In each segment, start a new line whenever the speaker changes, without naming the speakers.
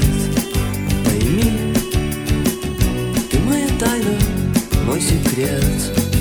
свет Пойми, ты моя тайна, мой секрет.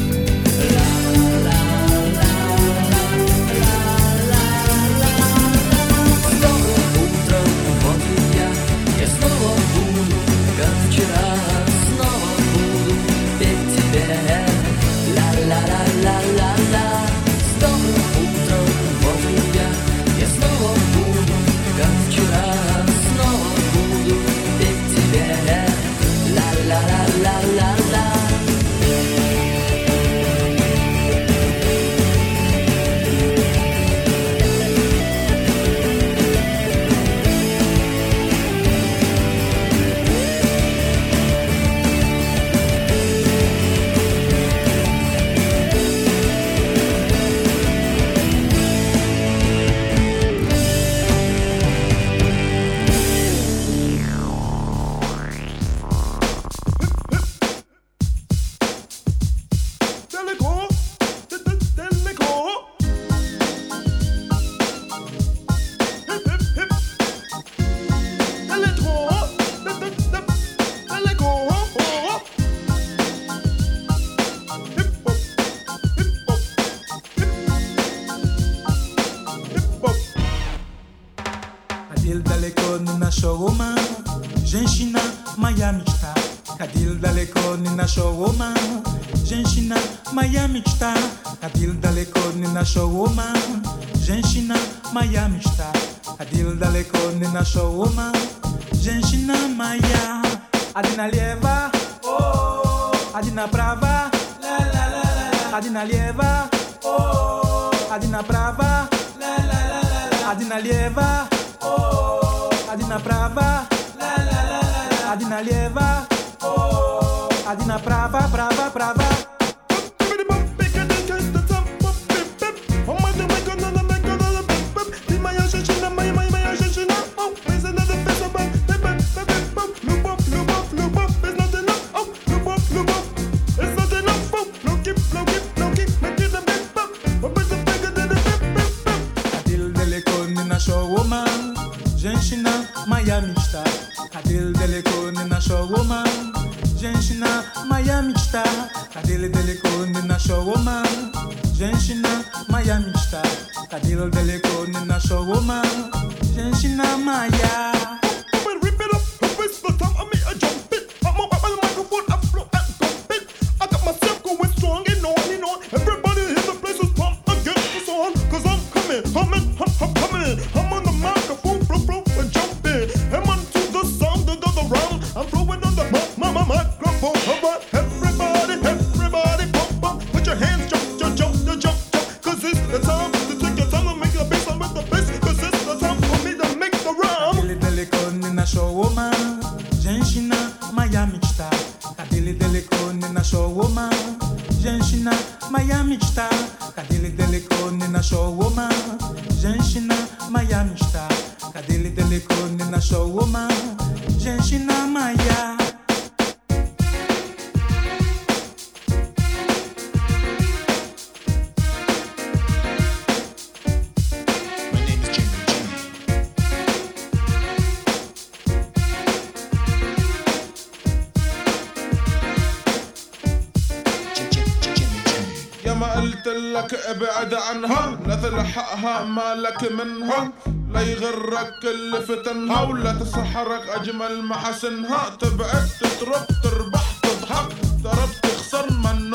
Adina Lieva, oh, Adina Prava, la la la la, Adina Lieva, oh, Adina Prava, la la la la, Adina Lieva, oh, Adina Prava, Prava, Prava. لك ابعد
عنها
لا تلحقها مالك
منها.
لا يغرك اللي فتنها
ولا تسحرك
أجمل محاسنها تبعد
تترب
تربح تضحك. ترب تخسر
من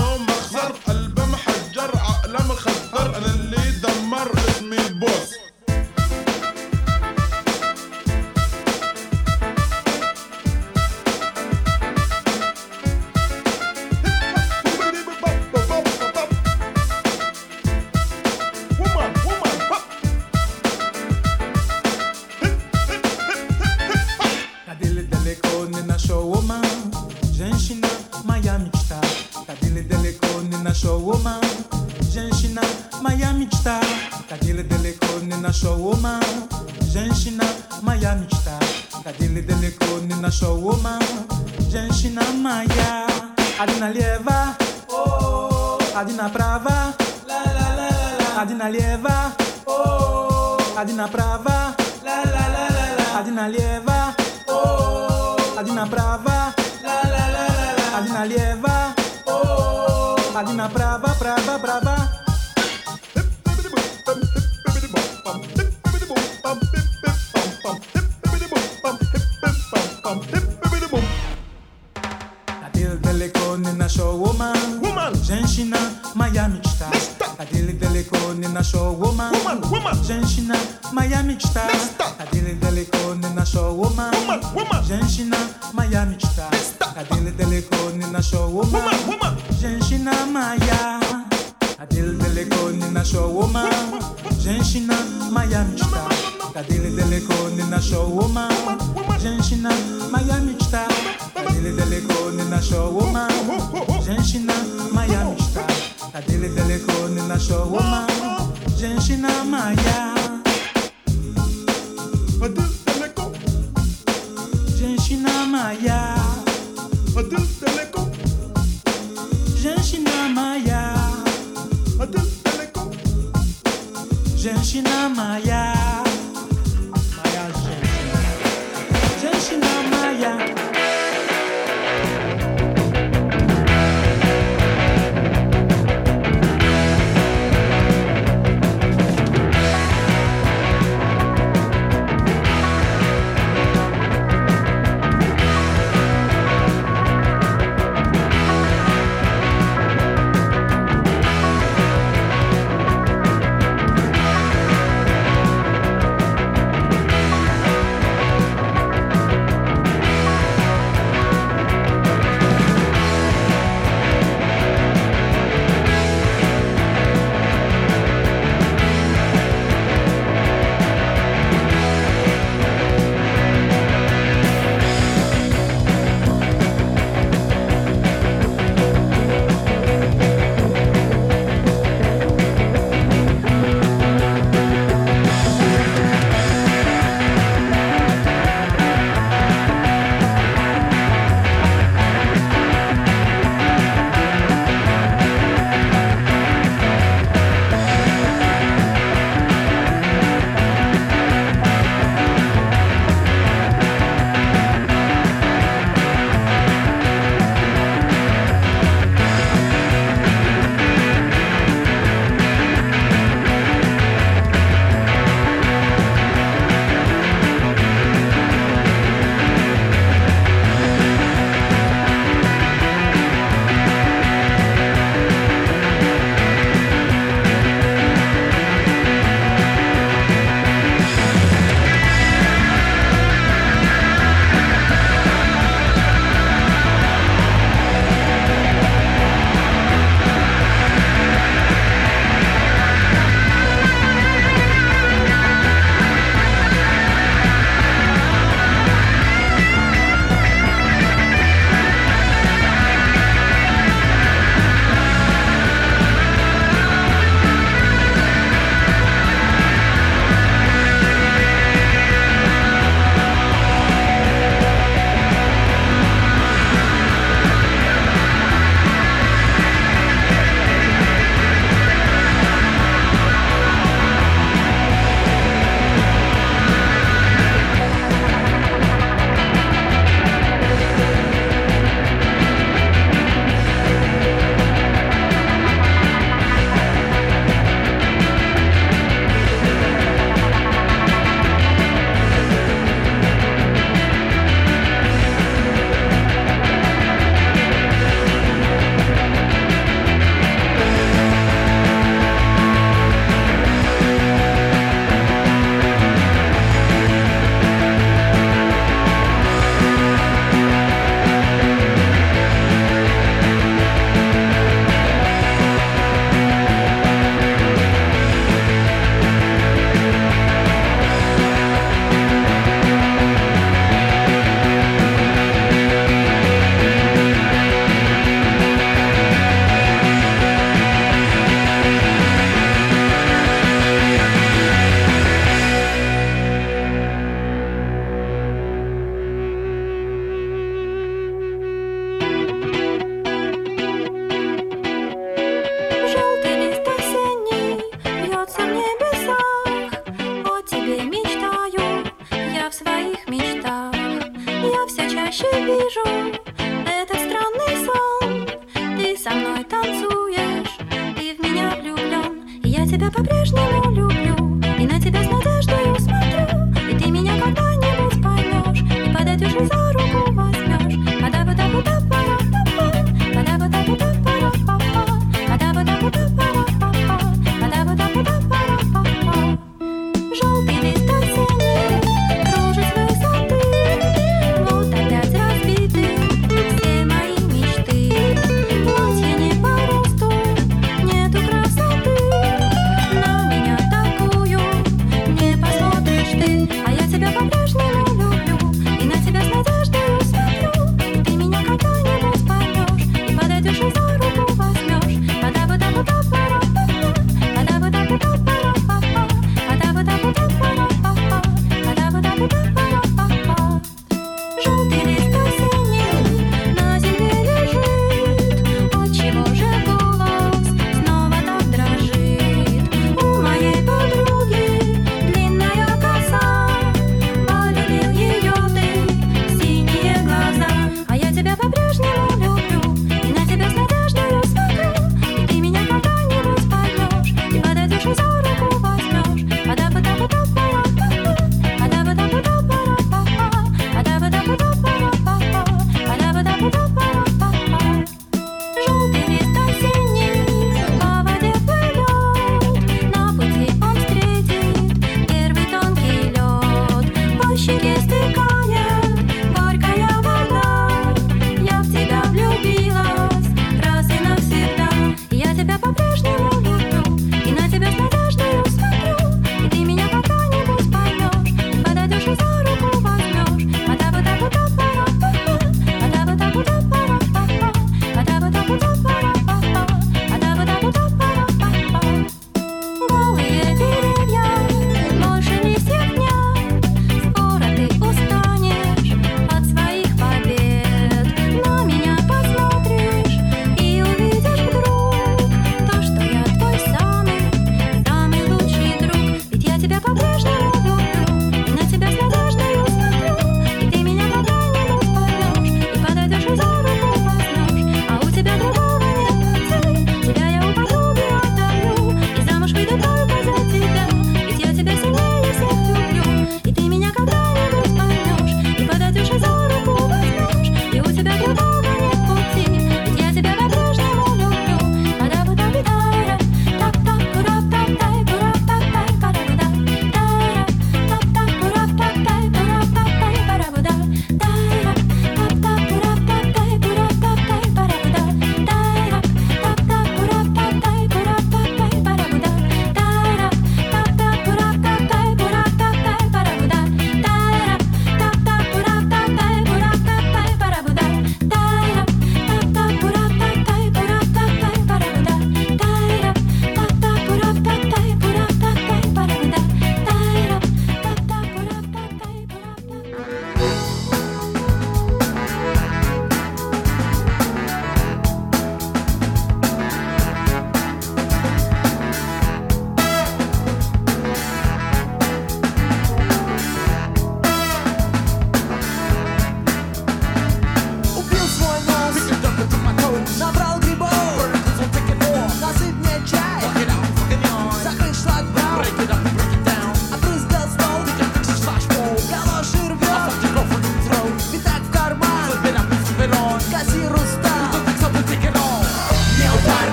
Gente
na Miami
está. Cadê
o telefone na show? Oh, Gente na Miami.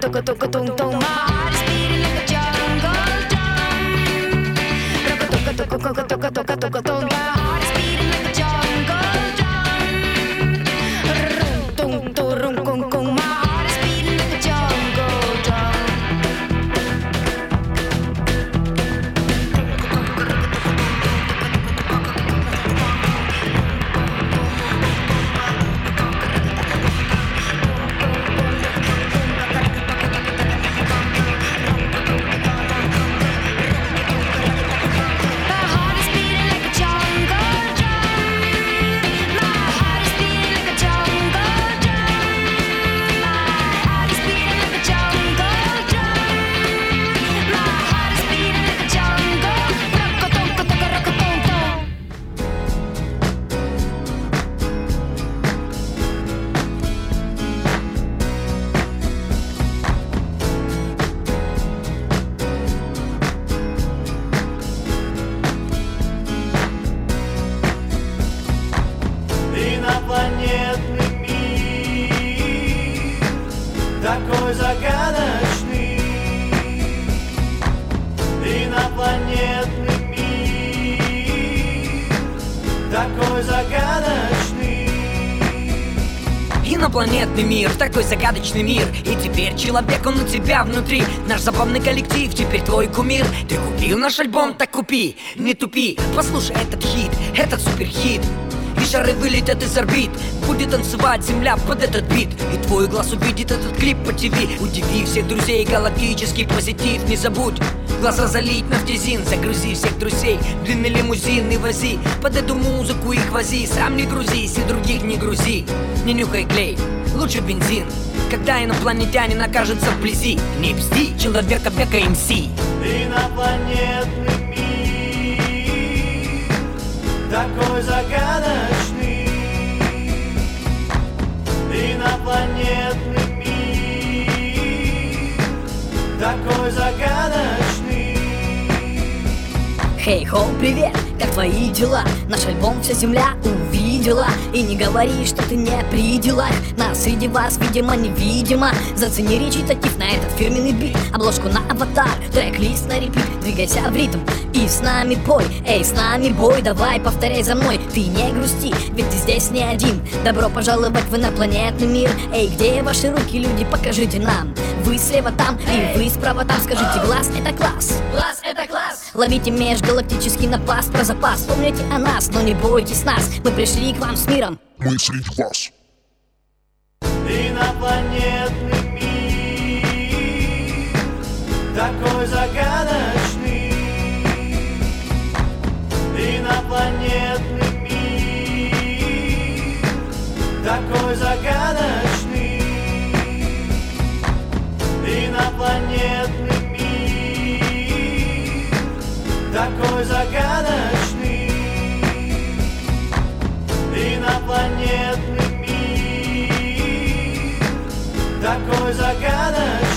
toco, toco,
tung, tung. My heart is beating like a jungle drum. Roco, toco, toco, toco, toco, toco, toco, toco.
Инопланетный мир, такой загадочный мир.
И теперь человек, он у тебя внутри. Наш забавный коллектив, теперь твой кумир. Ты купил наш альбом, так купи, не тупи. Послушай этот хит, этот суперхит. И шары вылетят из орбит. Будет танцевать земля под этот бит. И твой глаз увидит этот клип по ТВ Удиви всех друзей, галактический позитив Не забудь глаза залить нафтизин Загрузи всех друзей, длинный лимузин И вози. Под эту музыку их вози Сам не грузись и других не грузи. Не нюхай клей, лучше бензин. Когда инопланетянин окажется вблизи. Не бзди, человека века МС.
Инопланетный мир Такой загадочный. Инопланетный мир Такой загадочный
Хей-хоу, привет, как твои дела? Наш альбом вся земля увидела. И не говори, что ты не при делах. Нас среди вас, видимо, невидимо. Зацени речитатив на этот фирменный бит. Обложку на аватар, трек-лист на репит. Двигайся в ритм и с нами пой Эй, с нами бой, давай повторяй за мной. Ты не грусти, ведь ты здесь не один. Добро пожаловать в инопланетный мир. Эй, где ваши руки, люди, покажите нам. Вы слева там, и вы справа там. Скажите, глаз это класс. Глаз это класс Ловите межгалактический напас про запас. Помните о нас, но не бойтесь нас. Мы пришли к вам с миром.
Мы среди вас.
Инопланетный мир Такой загадочный Инопланетный мир Такой загадочный